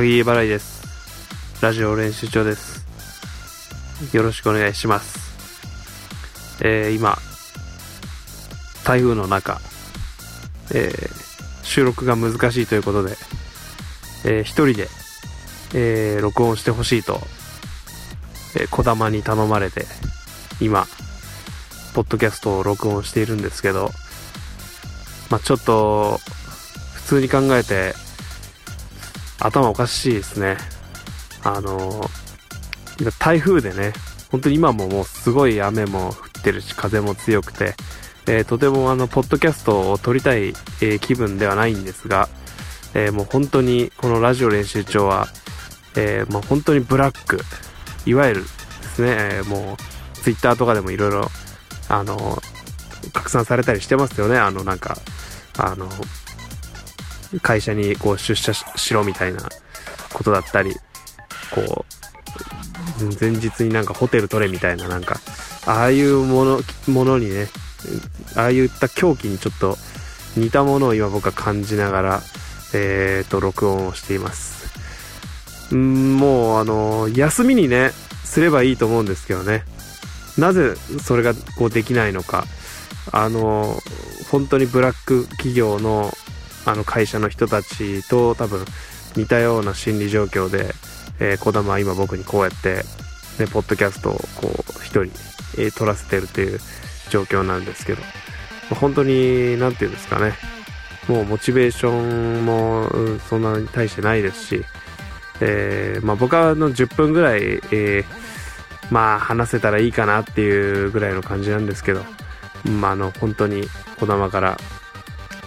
高木払いです。ラジオ練習長です。よろしくお願いします。えー、今、台風の中、えー、収録が難しいということで、えー、一人で、えー、録音してほしいと、えー、小玉に頼まれて、今、ポッドキャストを録音しているんですけど、まあちょっと、普通に考えて、頭おかしいですね。あの、台風でね、本当に今ももうすごい雨も降ってるし、風も強くて、えーとてもあの、ポッドキャストを撮りたい、えー気分ではないんですが、えーもう本当にこのラジオ練習帳は、えーもう本当にブラック、いわゆるですね、えーもう、ツイッターとかでもいろいろ、あの、拡散されたりしてますよね、あの、なんか、あの、会社にこう出社しろみたいなことだったり、こう、前日になんかホテル取れみたいななんか、ああいうもの、ものにね、ああいった狂気にちょっと似たものを今僕は感じながら、えーと、録音をしています。んもうあの、休みにね、すればいいと思うんですけどね。なぜそれがこうできないのか。あの、本当にブラック企業のあの会社の人たちと多分似たような心理状況で、えー、小玉は今僕にこうやって、ね、ポッドキャストをこう一人、えー撮らせてるっていう状況なんですけど、本当に、なんていうんですかね、もうモチベーションも、うんそんなに大してないですし、えーまあ僕はあの10分ぐらい、えーまあ話せたらいいかなっていうぐらいの感じなんですけど、まああの本当に小玉から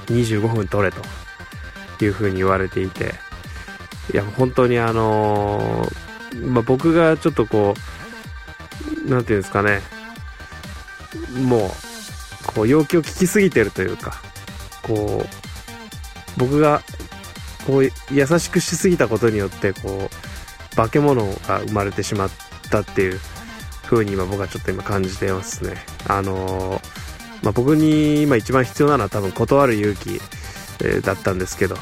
25分取れと。いうふうに言われていて、いや本当にあのーまあ僕がちょっとこう、なんていうんですかね、もう、こう要求を聞きすぎてるというか、こう、僕が、こう、優しくしすぎたことによって、こう、化け物が生まれてしまったっていう風に今僕はちょっと今感じてますね。あのーまあ、僕に今一番必要なのは多分断る勇気、えだったんですけど、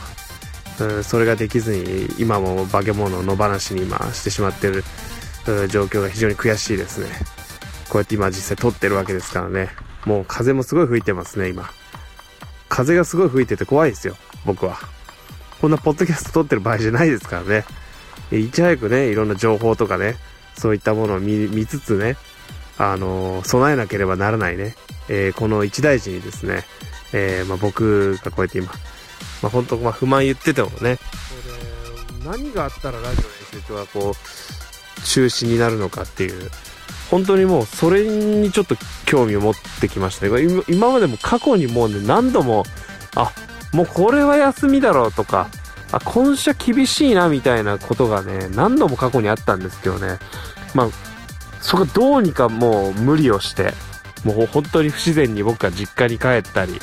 うんそれができずに今も化け物を野放しに今してしまってる状況が非常に悔しいですね。こうやって今実際撮ってるわけですからね。もう風もすごい吹いてますね、今。風がすごい吹いてて怖いですよ、僕は。こんなポッドキャスト撮ってる場合じゃないですからね。いち早くね、いろんな情報とかね、そういったものを見つつね、あの備えなければならないね、えーこの一大事にですね、えーまあ、僕がこうやって今、まあ、本当、まあ、不満言っててもね、何があったらラジオ練習長はこう、中止になるのかっていう、本当にもうそれにちょっと興味を持ってきましたね。今今までも過去にもうね、何度も、あ、もうこれは休みだろうとか、あ、今週は厳しいなみたいなことがね、何度も過去にあったんですけどね。まあ、そこどうにかもう無理をして、もう本当に不自然に僕が実家に帰ったり、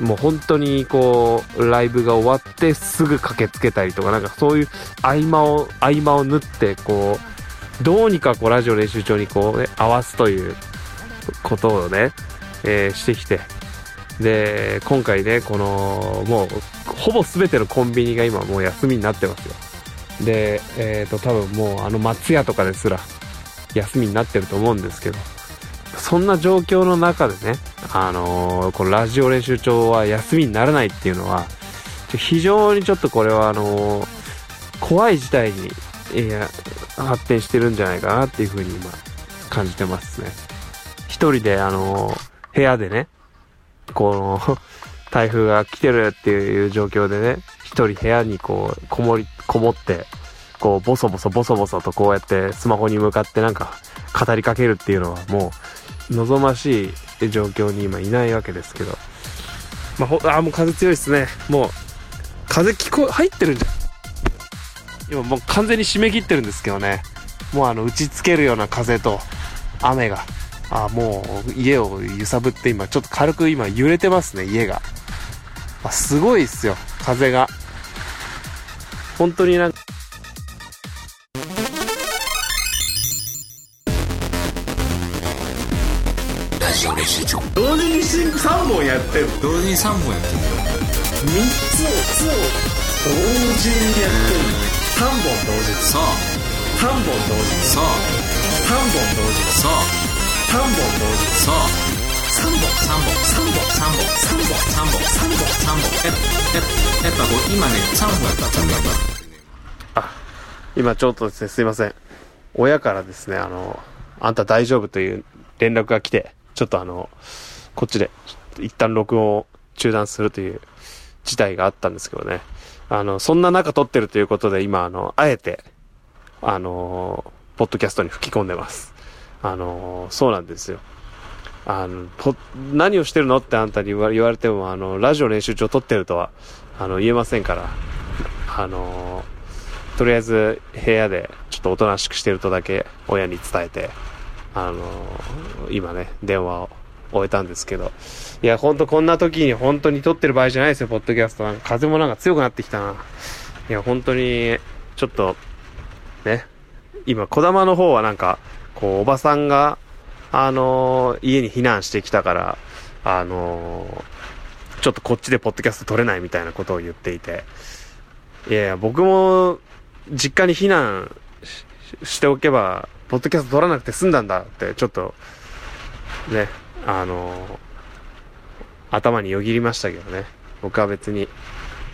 もう本当にこう、ライブが終わってすぐ駆けつけたりとか、なんかそういう合間を、合間を縫って、こう、どうにかこうラジオ練習帳にこうね、合わすということをね、えーしてきて、で、今回ね、この、もう、ほぼ全てのコンビニが今もう休みになってますよ。で、えっ、と、多分もうあの松屋とかですら休みになってると思うんですけど、そんな状況の中でね、あのーこのラジオ練習帳は休みにならないっていうのは、非常にちょっとこれはあのー怖い事態に、いや発展してるんじゃないかなっていうふうに今感じてますね。一人であのー部屋でね、この、台風が来てるっていう状況でね、一人部屋にこう、こもり、こもって、こう、ボソボソボソボソとこうやってスマホに向かってなんか語りかけるっていうのはもう、望ましい状況に今いないわけですけど。まあ、ほ、あ、もう風強いですね。もう、風聞こえ、入ってるんじゃん。今もう完全に締め切ってるんですけどね。もうあの、打ちつけるような風と雨が。あ、もう家を揺さぶって今、ちょっと軽く今揺れてますね、家が。あ、すごいっすよ、風が。本当になんか、やってる。同時に3本やってる3つを、同時にやってる。3本同時。そう3本同時。そう3本。同時そう3本。同時そう3本。3本。3本。3本。3本。3本。3本。3本。やややっぱこう今ね3本。やった3本。やった今ちょっとですねすいません親からですねあのあんた大丈夫という連絡が来てちょっとあのこっちで一旦録音を中断するという事態があったんですけどね。あのそんな中撮ってるということで今あのあえてあのポッドキャストに吹き込んでます。あのそうなんですよ。あの、ポ何をしてるのってあんたに言われても、あの、ラジオ練習帳撮ってるとは、あの、言えませんから、あの、とりあえず部屋でちょっとおとなしくしてるとだけ親に伝えて、あの、今ね、電話を終えたんですけど、いや、ほんとこんな時に本当に撮ってる場合じゃないですよ、ポッドキャスト。なんか風もなんか強くなってきたな。いや、本当に、ちょっと、ね、今、小玉の方はなんか、こう、おばさんが、あのー家に避難してきたから、あのーちょっとこっちでポッドキャスト撮れないみたいなことを言っていて、いやいや、僕も、実家に避難ししておけば、ポッドキャスト撮らなくて済んだんだって、ちょっと、ね、あの頭によぎりましたけどね。僕は別に、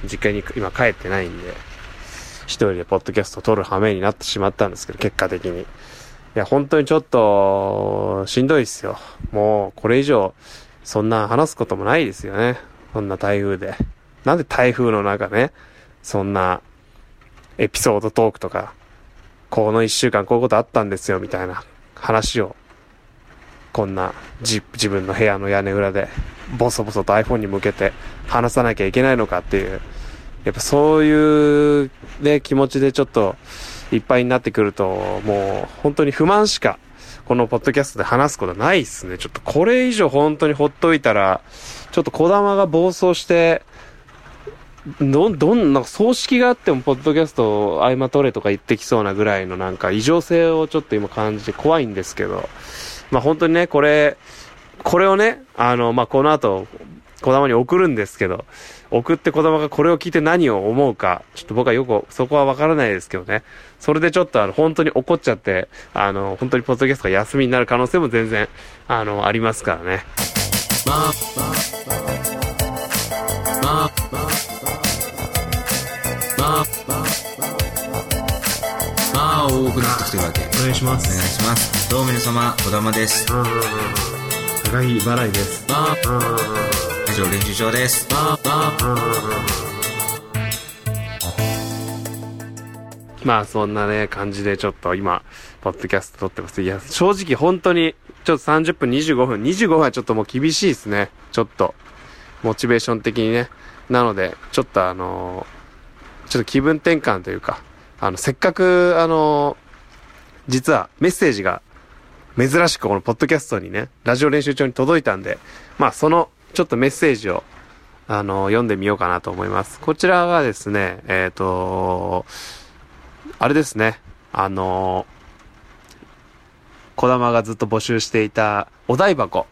実家に今帰ってないんで、一人でポッドキャスト撮る羽目になってしまったんですけど、結果的に。いや、本当にちょっと、しんどいっすよ。もう、これ以上、そんな話すこともないですよね。そんな台風で。なんで台風の中ね、そんな、エピソードトークとか、この一週間こういうことあったんですよ、みたいな話を、こんな、じ、自分の部屋の屋根裏で、ボソボソと iPhone に向けて話さなきゃいけないのかっていう、やっぱそういう、ね、気持ちでちょっと、いっぱいになってくると、もう本当に不満しか、このポッドキャストで話すことないっすね。ちょっとこれ以上本当にほっといたら、ちょっと小玉が暴走して、ど、どんな、葬式があっても、ポッドキャスト合間取れとか言ってきそうなぐらいのなんか異常性をちょっと今感じて怖いんですけど、まあ本当にね、これ、これをね、あの、まあこの後、小玉に送るんですけど、送って小玉がこれを聞いて何を思うか、ちょっと僕はよくそこはわからないですけどね。それでちょっとあの、本当に怒っちゃって、あの、本当にポッドキャストが休みになる可能性も全然、あの、ありますからね。まあ多くなってきてるわけお願いしまお願い。しますどうも皆様小玉です高木払いです。ラジオ練習場ですまあそんなね、感じでちょっと今、ポッドキャスト撮ってます。いや、正直本当に、ちょっと30分25分、25分はちょっともう厳しいですね。ちょっと、モチベーション的にね。なので、ちょっとあのーちょっと気分転換というか、あの、せっかく、あの実はメッセージが珍しくこのポッドキャストにね、ラジオ練習帳に届いたんで、まあその、ちょっとメッセージを、あの読んでみようかなと思います。こちらがですね、えっ、とあれですね。あの、小玉がずっと募集していたお台箱。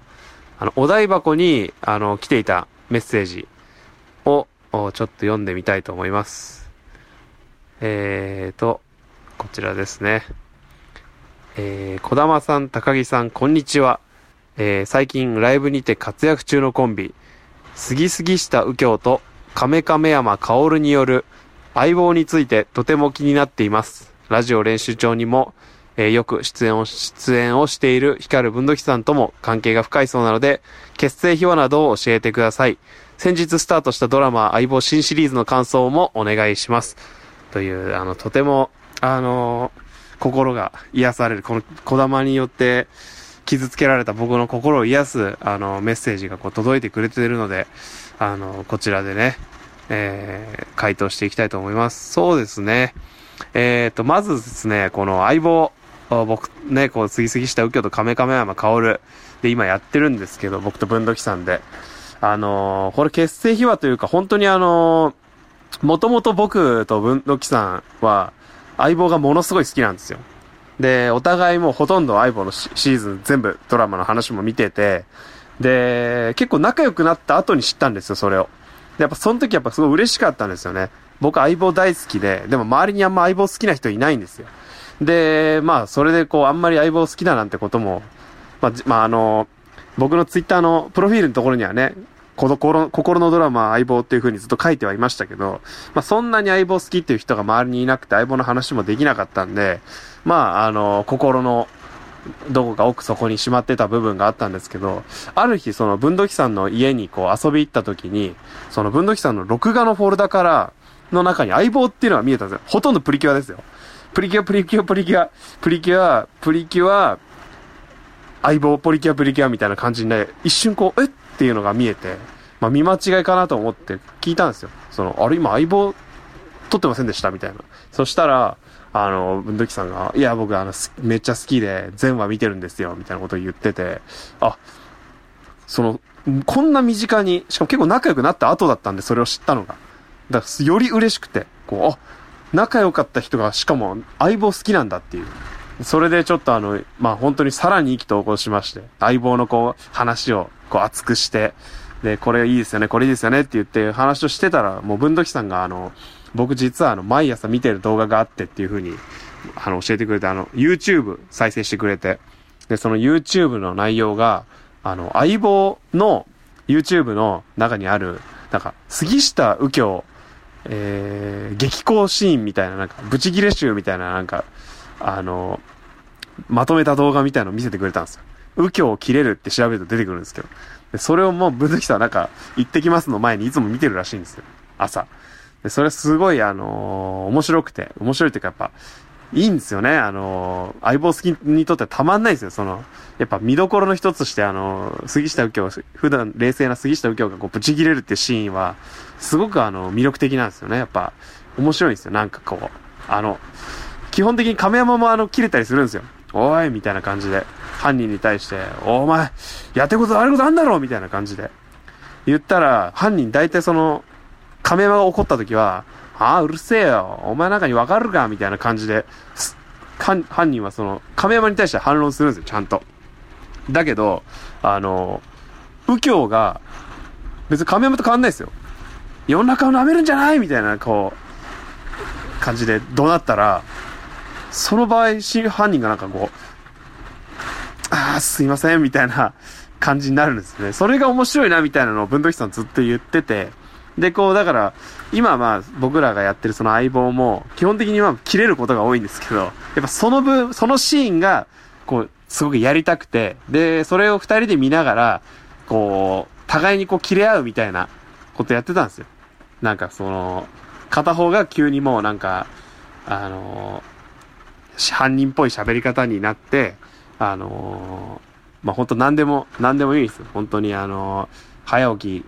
あの、お台箱に、あの、来ていたメッセージを、ちょっと読んでみたいと思います。えーと、こちらですね。えー、小玉さん、高木さん、こんにちは。えー、最近ライブにて活躍中のコンビ、杉杉下右京と亀亀山薫による相棒についてとても気になっています。ラジオ練習帳にも、えーよく出演を、出演をしている光文土器さんとも関係が深いそうなので、結成秘話などを教えてください。先日スタートしたドラマ相棒新シリーズの感想もお願いします。という、あの、とても、あの心が癒される、この小玉によって傷つけられた僕の心を癒す、あの、メッセージがこう届いてくれているので、あの、こちらでね、えー、回答していきたいと思います。そうですね。えーと、まずですね、この相棒、僕ね、こう、杉杉下右京と亀亀山薫で今やってるんですけど、僕と文土器さんで。あのーこれ結成秘話というか、本当にあのもともと僕と文土器さんは、相棒がものすごい好きなんですよ。で、お互いもうほとんど相棒のシーズン全部ドラマの話も見てて、で、結構仲良くなった後に知ったんですよ、それを。でやっぱその時やっぱすごい嬉しかったんですよね。僕相棒大好きで、でも周りにあんま相棒好きな人いないんですよ。で、まあ、それでこう、あんまり相棒好きだなんてことも、まあ、まあ、あの、僕のツイッターのプロフィールのところにはね、心心のドラマは相棒っていう風にずっと書いてはいましたけど、まあ、そんなに相棒好きっていう人が周りにいなくて相棒の話もできなかったんで、まあ、あの、心のどこか奥底にしまってた部分があったんですけど、ある日その文土器さんの家にこう遊び行った時に、その文土器さんの録画のフォルダからの中に相棒っていうのが見えたんですよ。ほとんどプリキュアですよ。プリキュア、プリキュア、プリキュア、プリキュア、プリキュア、相棒、プリキュア、プリキュアみたいな感じで、一瞬こう、えっ？ていうのが見えて、まあ見間違いかなと思って聞いたんですよ。その、あれ今相棒撮ってませんでしたみたいな。そしたら、あの、文土器さんが、いや、僕、あの、めっちゃ好きで、全話見てるんですよ、みたいなことを言ってて、あ、その、こんな身近に、しかも結構仲良くなった後だったんで、それを知ったのが。だから、より嬉しくて、こう、あ、仲良かった人が、しかも、相棒好きなんだっていう。それでちょっとあの、まあ、本当にさらに意気投合しまして、相棒のこう、話を、こう、熱くして、で、これいいですよね、これいいですよねって言って話をしてたら、もう文土器さんがあの、僕実はあの、毎朝見てる動画があってっていう風に、あの、教えてくれて、あの、YouTube 再生してくれて、で、その YouTube の内容が、あの、相棒の YouTube の中にある、なんか、杉下右京、えー、激高シーンみたいな、なんか、ブチギレ集みたいな、なんか、あの、まとめた動画みたいのを見せてくれたんですよ。右京を切れるって調べると出てくるんですけど。で、それをもう、ぶずきさんなんか、行ってきますの前にいつも見てるらしいんですよ。朝。で、それすごい、あのー、面白くて、面白いっていうかやっぱ、いいんですよね。あのー、相棒好きにとってはたまんないですよ。その、やっぱ見どころの一つとして、あのー、杉下右京、普段冷静な杉下右京がこう、ブチ切れるってシーンは、すごくあの、魅力的なんですよね。やっぱ、面白いんですよ。なんかこう、あの、基本的に亀山もあの、切れたりするんですよ。おいみたいな感じで。犯人に対して、お前、やってること悪いことあんだろみたいな感じで。言ったら、犯人大体その、亀山が怒った時は、ああ、うるせえよ。お前なんかにわかるか？みたいな感じで、犯人はその、亀山に対して反論するんですよ、ちゃんと。だけど、あの、右京が、別に亀山と変わんないですよ。世の中を舐めるんじゃない？みたいな、こう、感じで怒鳴ったら、その場合、真犯人がなんかこう、ああ、すいません、みたいな感じになるんですね。それが面白いな、みたいなのを文土器さんずっと言ってて、で、こう、だから、今まあ、僕らがやってるその相棒も、基本的には切れることが多いんですけど、やっぱその分、そのシーンが、こう、すごくやりたくて、で、それを二人で見ながら、こう、互いにこう切れ合うみたいなことやってたんですよ。なんかその、片方が急にもうなんか、あの犯人っぽい喋り方になって、あのまあ、本当何でも、何でもいいです。本当にあの早起き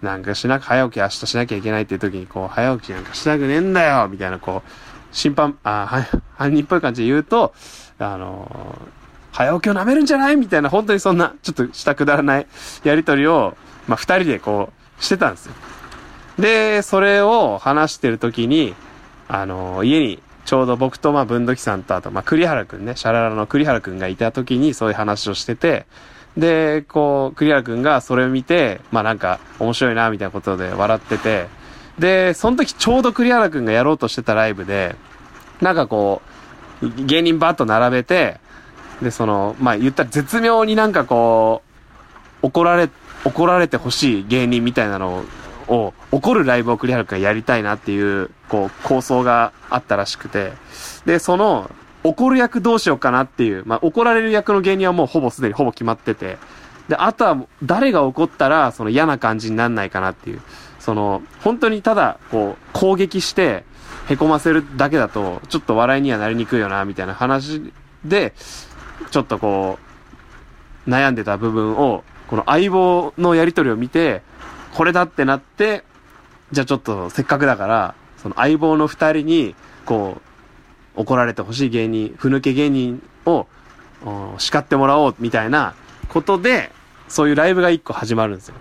なんかしなく、早起き明日しなきゃいけないっていう時に、こう、早起きなんかしなくねえんだよみたいな、こう、審判、あ、は、犯人っぽい感じで言うと、あのー、早起きを舐めるんじゃない？みたいな、本当にそんな、ちょっとしたくだらないやりとりを、まあ、二人でこう、してたんですよ。で、それを話してる時に、あの、家に、ちょうど僕と、まあ、文土器さんと、あと、まあ、栗原くんね、シャララの栗原くんがいた時に、そういう話をしてて、で、こう、栗原くんがそれを見て、まあなんか、面白いな、みたいなことで笑ってて、で、その時ちょうど栗原くんがやろうとしてたライブで、なんかこう、芸人バッと並べて、で、その、まあ言ったら絶妙になんかこう、怒られ、怒られてほしい芸人みたいなのを、を怒るライブを栗原くんがやりたいなっていう、こう、構想があったらしくて、で、その、怒る役どうしようかなっていう、まあ、怒られる役の芸人はもうほぼすでにほぼ決まってて、で、あとは誰が怒ったら、その嫌な感じになんないかなっていう、その、本当にただ、こう、攻撃して、凹ませるだけだと、ちょっと笑いにはなりにくいよな、みたいな話で、ちょっとこう、悩んでた部分を、この相棒のやりとりを見て、これだってなって、じゃあちょっとせっかくだから、その相棒の二人に、こう、怒られてほしい芸人、ふぬけ芸人を叱ってもらおうみたいなことで、そういうライブが一個始まるんですよ。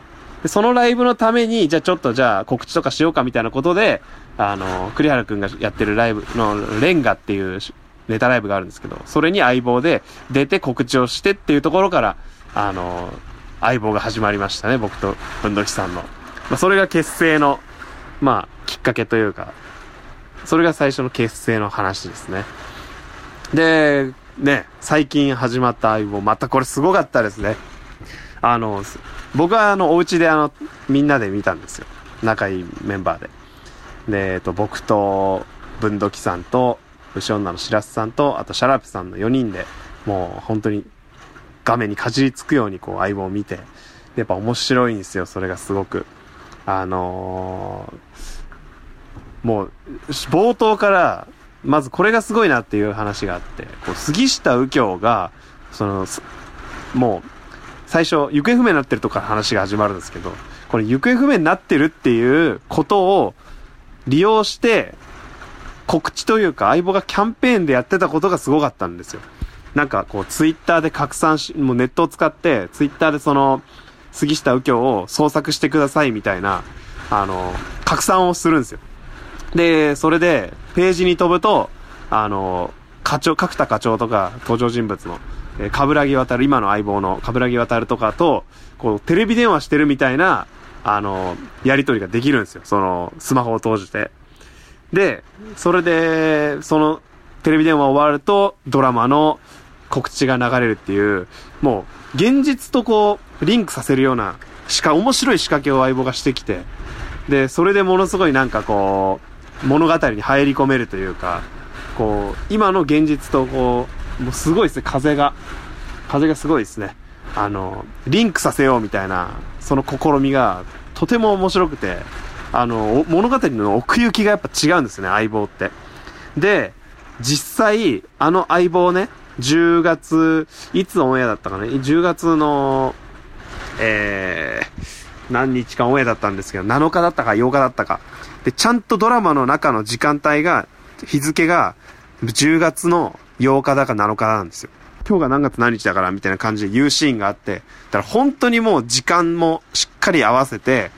で、そのライブのために、じゃあちょっとじゃあ告知とかしようかみたいなことで、あの、栗原くんがやってるライブの、レンガっていうネタライブがあるんですけど、それに相棒で出て告知をしてっていうところから、あの、相棒が始まりましたね、僕とふんどきさんの。まあ、それが結成の、まあ、きっかけというか、それが最初の結成の話ですね。で、ね、最近始まった相棒、またこれすごかったですね。あの、僕はあの、お家であの、みんなで見たんですよ。仲いいメンバーで。で、えっと、僕と、文土器さんと、牛女の白洲さんと、あとシャラプさんの4人で、もう本当に画面にかじりつくようにこう相棒を見て、やっぱ面白いんですよ、それがすごく。あのー、もう、冒頭から、まずこれがすごいなっていう話があって、こう杉下右京が、その、もう、最初、行方不明になってるとこから話が始まるんですけど、これ行方不明になってるっていうことを利用して、告知というか相棒がキャンペーンでやってたことがすごかったんですよ。なんかこうツイッターで拡散し、もうネットを使ってツイッターでその杉下右京を捜索してくださいみたいな、あの、拡散をするんですよ。で、それでページに飛ぶと、あの、課長、角田課長とか登場人物の、えー、カブラギ渡る、今の相棒のカブラギ渡るとかと、こうテレビ電話してるみたいな、あの、やりとりができるんですよ。その、スマホを通じて。で、それで、その、テレビ電話終わると、ドラマの告知が流れるっていう、もう、現実とこう、リンクさせるような、しか、面白い仕掛けを相棒がしてきて、で、それでものすごいなんかこう、物語に入り込めるというか、こう、今の現実とこう、もうすごいですね、風が。風がすごいですね。あの、リンクさせようみたいな、その試みが、とても面白くて、あの、物語の奥行きがやっぱ違うんですね、相棒って。で、実際、あの相棒ね、10月、いつオンエアだったかね、10月の、えー、何日かオンエアだったんですけど、7日だったか8日だったか。で、ちゃんとドラマの中の時間帯が、日付が、10月の8日だか7日なんですよ。今日が何月何日だからみたいな感じで言うシーンがあって、だから本当にもう時間もしっかり合わせて、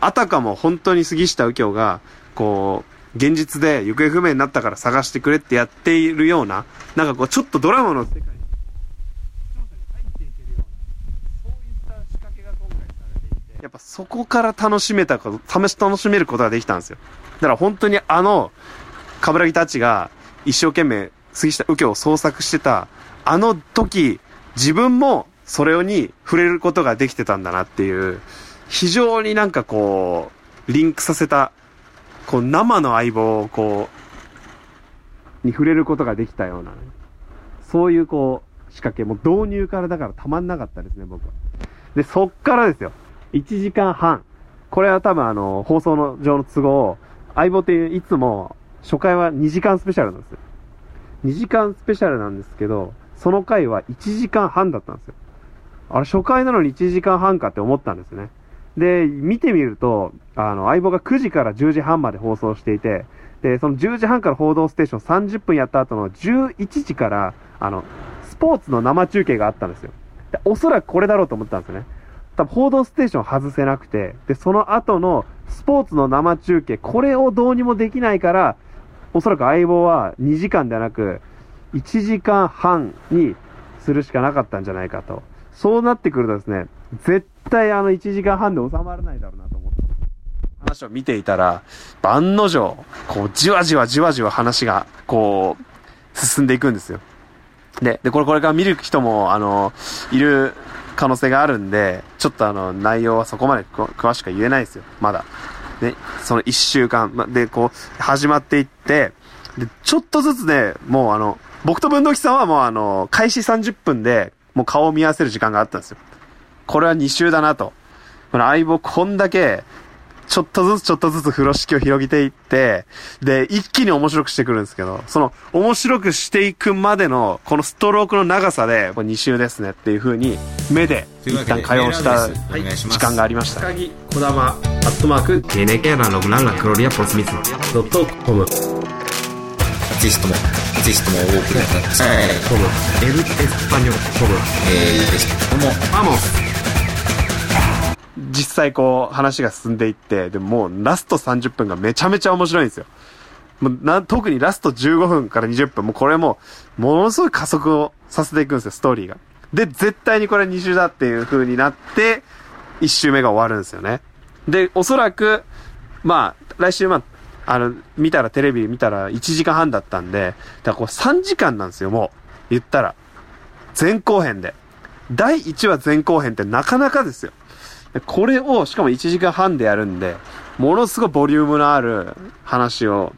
あたかも本当に杉下右京が、こう、現実で行方不明になったから探してくれってやっているような、なんかこう、ちょっとドラマの世界に、入っていけるような、そういった仕掛けが今回されていて、やっぱそこから楽しめたこと、試し楽しめることができたんですよ。だから本当にあの、カブラギたちが一生懸命杉下右京を捜索してた、あの時、自分もそれに触れることができてたんだなっていう、非常になんかこう、リンクさせた、こう生の相棒をこう、に触れることができたような、ね、そういうこう、仕掛け、も導入からだからたまんなかったですね、僕は。で、そっからですよ。1時間半。これは多分あの、放送の上の都合、相棒っていういつも、初回は2時間スペシャルなんですよ。2時間スペシャルなんですけど、その回は1時間半だったんですよ。あれ、初回なのに1時間半かって思ったんですね。で、見てみると、あの、相棒が9時から10時半まで放送していて、で、その10時半から報道ステーション30分やった後の11時から、あの、スポーツの生中継があったんですよ。でおそらくこれだろうと思ったんですよね。多分報道ステーション外せなくて、で、その後のスポーツの生中継、これをどうにもできないから、おそらく相棒は2時間ではなく、1時間半にするしかなかったんじゃないかと。そうなってくるとですね、絶対あの1時間半で収まらないだろうなと思って。話を見ていたら、万の定、こう、じわじわじわじわ話が、こう、進んでいくんですよ。で、で、これ、これから見る人も、あの、いる可能性があるんで、ちょっとあの、内容はそこまで詳しくは言えないですよ。まだ。で、その1週間、で、こう、始まっていって、で、ちょっとずつね、もうあの、僕と文土器さんはもうあの、開始30分で、もう顔を見合わせる時間があったんですよ。これは2週だなと。この相棒こんだけ、ちょっとずつちょっとずつ風呂敷を広げていって、で、一気に面白くしてくるんですけど、その、面白くしていくまでの、このストロークの長さで、これ2週ですねっていう風に、目で、一旦会話をした時間がありました。高木こだまアットマークラクロリアポスミスドットコム。ぜひとも、ぜひともお送りください。コムエルエスパニョコムえー、ぜひとも、 vamos 実際こう話が進んでいって、でももうラスト30分がめちゃめちゃ面白いんですよ。もうな特にラスト15分から20分、もうこれも、ものすごい加速をさせていくんですよ、ストーリーが。で、絶対にこれ2周だっていう風になって、1周目が終わるんですよね。で、おそらく、まあ、来週まあ、あの、見たらテレビ見たら1時間半だったんで、だからこう3時間なんですよ、もう。言ったら。前後編で。第1話前後編ってなかなかですよ。これを、しかも1時間半でやるんで、ものすごいボリュームのある話を、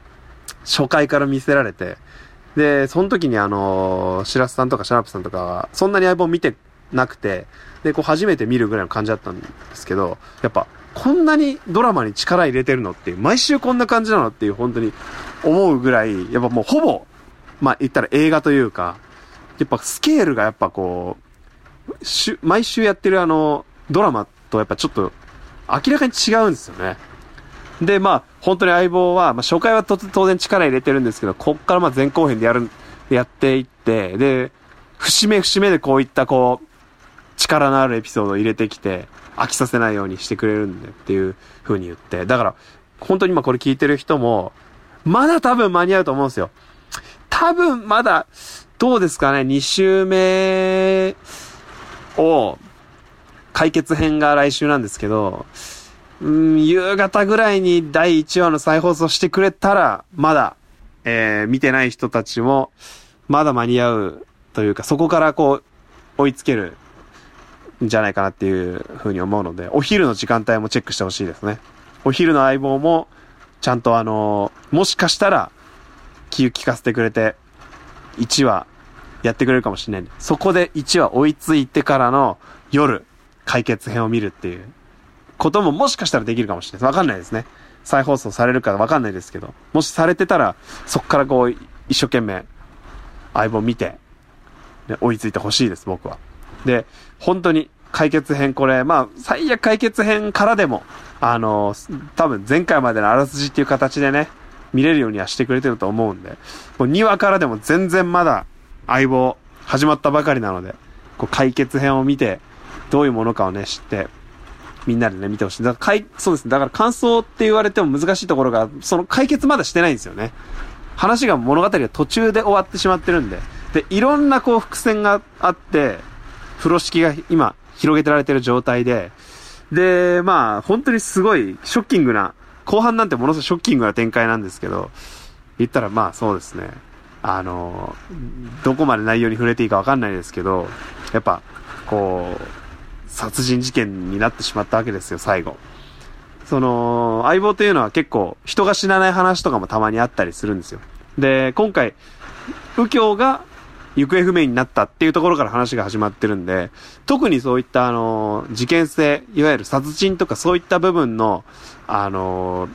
初回から見せられて、で、その時にあの、白洲さんとかシャープさんとかは、そんなに相棒見てなくて、で、こう初めて見るぐらいの感じだったんですけど、やっぱ、こんなにドラマに力入れてるのって、毎週こんな感じなのっていう、本当に思うぐらい、やっぱもうほぼ、まあ言ったら映画というか、やっぱスケールがやっぱこう、週毎週やってるあの、ドラマとやっぱちょっと、明らかに違うんですよね。で、まあ、本当に相棒は、まあ、初回はと当然力入れてるんですけど、こっからまあ前後編でやる、やっていって、で、節目節目でこういったこう、力のあるエピソードを入れてきて、飽きさせないようにしてくれるんでっていう風に言って、だから、本当に今これ聞いてる人も、まだ多分間に合うと思うんですよ。多分まだ、どうですかね、2週目を、解決編が来週なんですけど、うん、夕方ぐらいに第1話の再放送してくれたら、まだ、えー、見てない人たちも、まだ間に合うというか、そこからこう、追いつけるんじゃないかなっていうふうに思うので、お昼の時間帯もチェックしてほしいですね。お昼の相棒も、ちゃんとあのもしかしたら、気を利かせてくれて、1話やってくれるかもしれないんで。そこで1話追いついてからの夜、解決編を見るっていうことももしかしたらできるかもしれないです。わかんないですね。再放送されるかわかんないですけど、もしされてたら、そこからこう、一生懸命、相棒見て、で追いついてほしいです、僕は。で、本当に解決編これ、まあ、最悪解決編からでも、あの、多分前回までのあらすじっていう形でね、見れるようにはしてくれてると思うんで、もう2話からでも全然まだ相棒始まったばかりなので、こう解決編を見て、どういうものかをね、知って、みんなでね、見てほしい。だから、かい、そうですね。だから感想って言われても難しいところが、その解決まだしてないんですよね。話が物語が途中で終わってしまってるんで。で、いろんなこう伏線があって、風呂敷が今広げてられてる状態で、で、まあ、本当にすごいショッキングな、後半なんてものすごいショッキングな展開なんですけど、言ったらまあそうですね。あの、どこまで内容に触れていいかわかんないですけど、やっぱ、こう、殺人事件になってしまったわけですよ、最後。その、相棒というのは結構人が死なない話とかもたまにあったりするんですよ。で、今回、右京が行方不明になったっていうところから話が始まってるんで、特にそういったあの、事件性、いわゆる殺人とかそういった部分の、あの、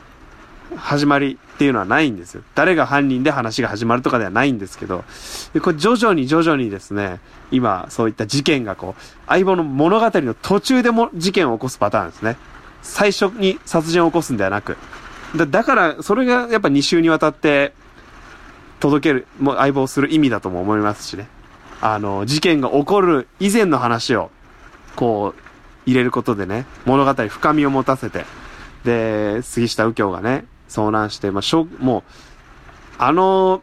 始まりっていうのはないんですよ。誰が犯人で話が始まるとかではないんですけど、でこれ徐々に徐々にですね、今そういった事件がこう、相棒の物語の途中でも事件を起こすパターンですね。最初に殺人を起こすんではなく。だだから、それがやっぱ2週にわたって、届ける、もう相棒する意味だとも思いますしね。あの、事件が起こる以前の話を、こう、入れることでね、物語深みを持たせて、で、杉下右京がね、遭難して、まあ、しょ、もう、あの、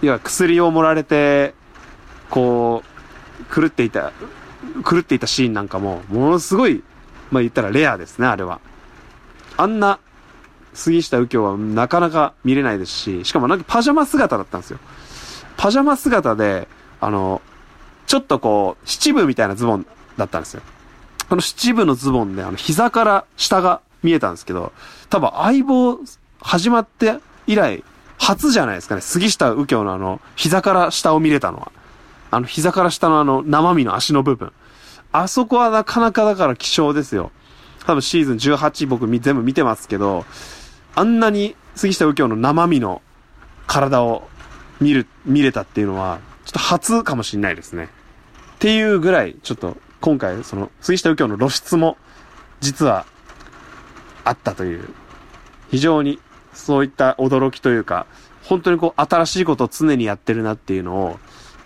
いや、薬を盛られて、こう、狂っていた、狂っていたシーンなんかも、ものすごい、まあ、言ったらレアですね、あれは。あんな、杉下右京はなかなか見れないですし、しかもなんかパジャマ姿だったんですよ。パジャマ姿で、あの、ちょっとこう、七分みたいなズボンだったんですよ。この七分のズボンで、あの、膝から下が見えたんですけど、多分相棒始まって以来、初じゃないですかね。杉下右京のあの、膝から下を見れたのは。あの、膝から下のあの、生身の足の部分。あそこはなかなかだから希少ですよ。多分シーズン18僕全部見てますけど、あんなに杉下右京の生身の体を見る、見れたっていうのは、ちょっと初かもしれないですね。っていうぐらい、ちょっと今回その杉下右京の露出も実はあったという、非常にそういった驚きというか、本当にこう新しいことを常にやってるなっていうのを、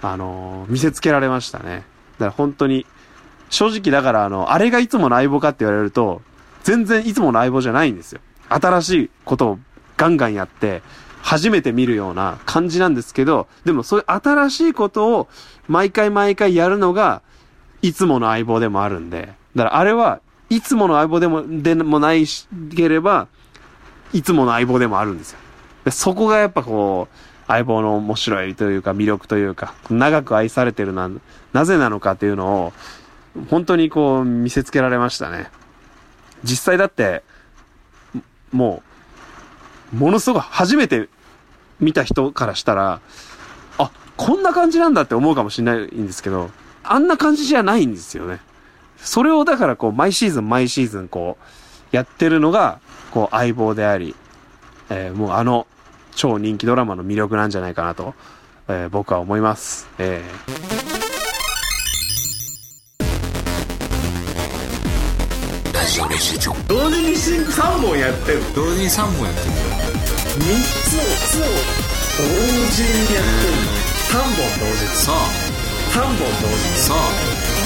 あのー見せつけられましたね。だから本当に、正直だからあの、あれがいつもの相棒かって言われると、全然いつもの相棒じゃないんですよ。新しいことをガンガンやって、初めて見るような感じなんですけど、でもそういう新しいことを毎回毎回やるのが、いつもの相棒でもあるんで、だからあれはいつもの相棒でも、でもないしければ、いつもの相棒でもあるんですよ。でそこがやっぱこう、相棒の面白いというか魅力というか、長く愛されてるな、なぜなのかっていうのを、本当にこう見せつけられましたね。実際だって、もう、ものすごく初めて見た人からしたら、あ、こんな感じなんだって思うかもしれないんですけど、あんな感じじゃないんですよね。それをだからこう、毎シーズン毎シーズンこう、やってるのが、こう、相棒であり、えーもうあの、超人気ドラマの魅力なんじゃないかなと、えー僕は思います。えラジオ練習場同時に3本やってる同時。に3本やってる3つを同時。にやってる3本。同時そう3本。同時そう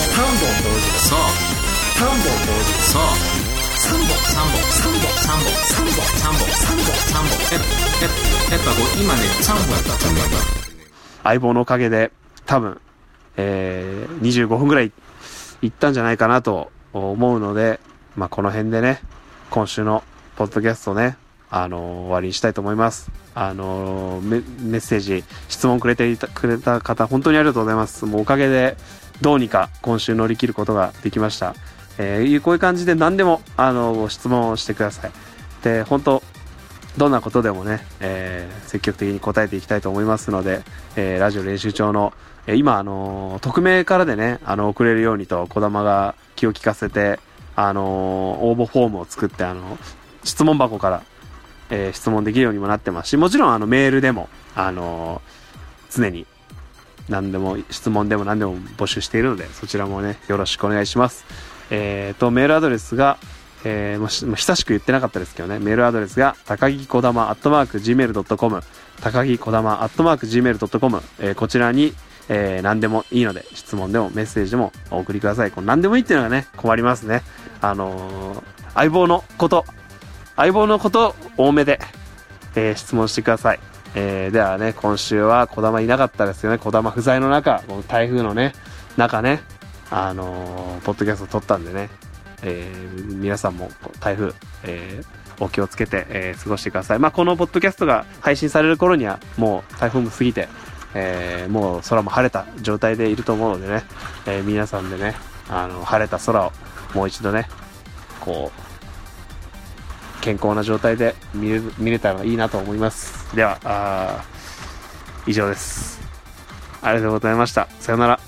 3本。同時そう3本。同時そう3本。3本。3本。3本。3本。3本。3本。3本。やっぱやっぱこう今ね3本。やったと思うー相棒のおかげで、多分、えー25分ぐらいいったんじゃないかなと思うので、まあ、この辺でね、今週のポッドキャストね、あのー終わりにしたいと思います。あのーメッセージ、質問くれていた、くれた方、本当にありがとうございます。もうおかげで、どうにか今週乗り切ることができました。えーこういう感じで何でも、あのー質問をしてください。で、本当どんなことでもね、えー積極的に答えていきたいと思いますので、えーラジオ練習帳の、えー今、あの匿名からでね、あの、送れるようにと、小玉が気を利かせて、あのー応募フォームを作って、あの質問箱から、えー質問できるようにもなってますし、もちろん、あの、メールでも、あのー常に、何でも、質問でも何でも募集しているので、そちらもね、よろしくお願いします。えーと、メールアドレスが、えーももう久しく言ってなかったですけどね、メールアドレスが、高木こだま、アットマーク、gmail.com、高木こだま、アットマーク、gmail.com、えーこちらに、えー何でもいいので、質問でもメッセージでもお送りください。この何でもいいっていうのがね、困りますね。あのー相棒のこと、相棒のこと多めで、えー質問してください。えーではね、今週は小玉いなかったですよね。小玉不在の中、この台風のね、中ね、あのーポッドキャスト撮ったんでね、えー皆さんも台風、えーお気をつけて、えー過ごしてください。まあ、このポッドキャストが配信される頃には、もう台風も過ぎて、えーもう空も晴れた状態でいると思うのでね、えー皆さんでね、あの、晴れた空をもう一度ね、こう、健康な状態で見れ見れたらいいなと思います。では、あ以上です。ありがとうございました。さよなら。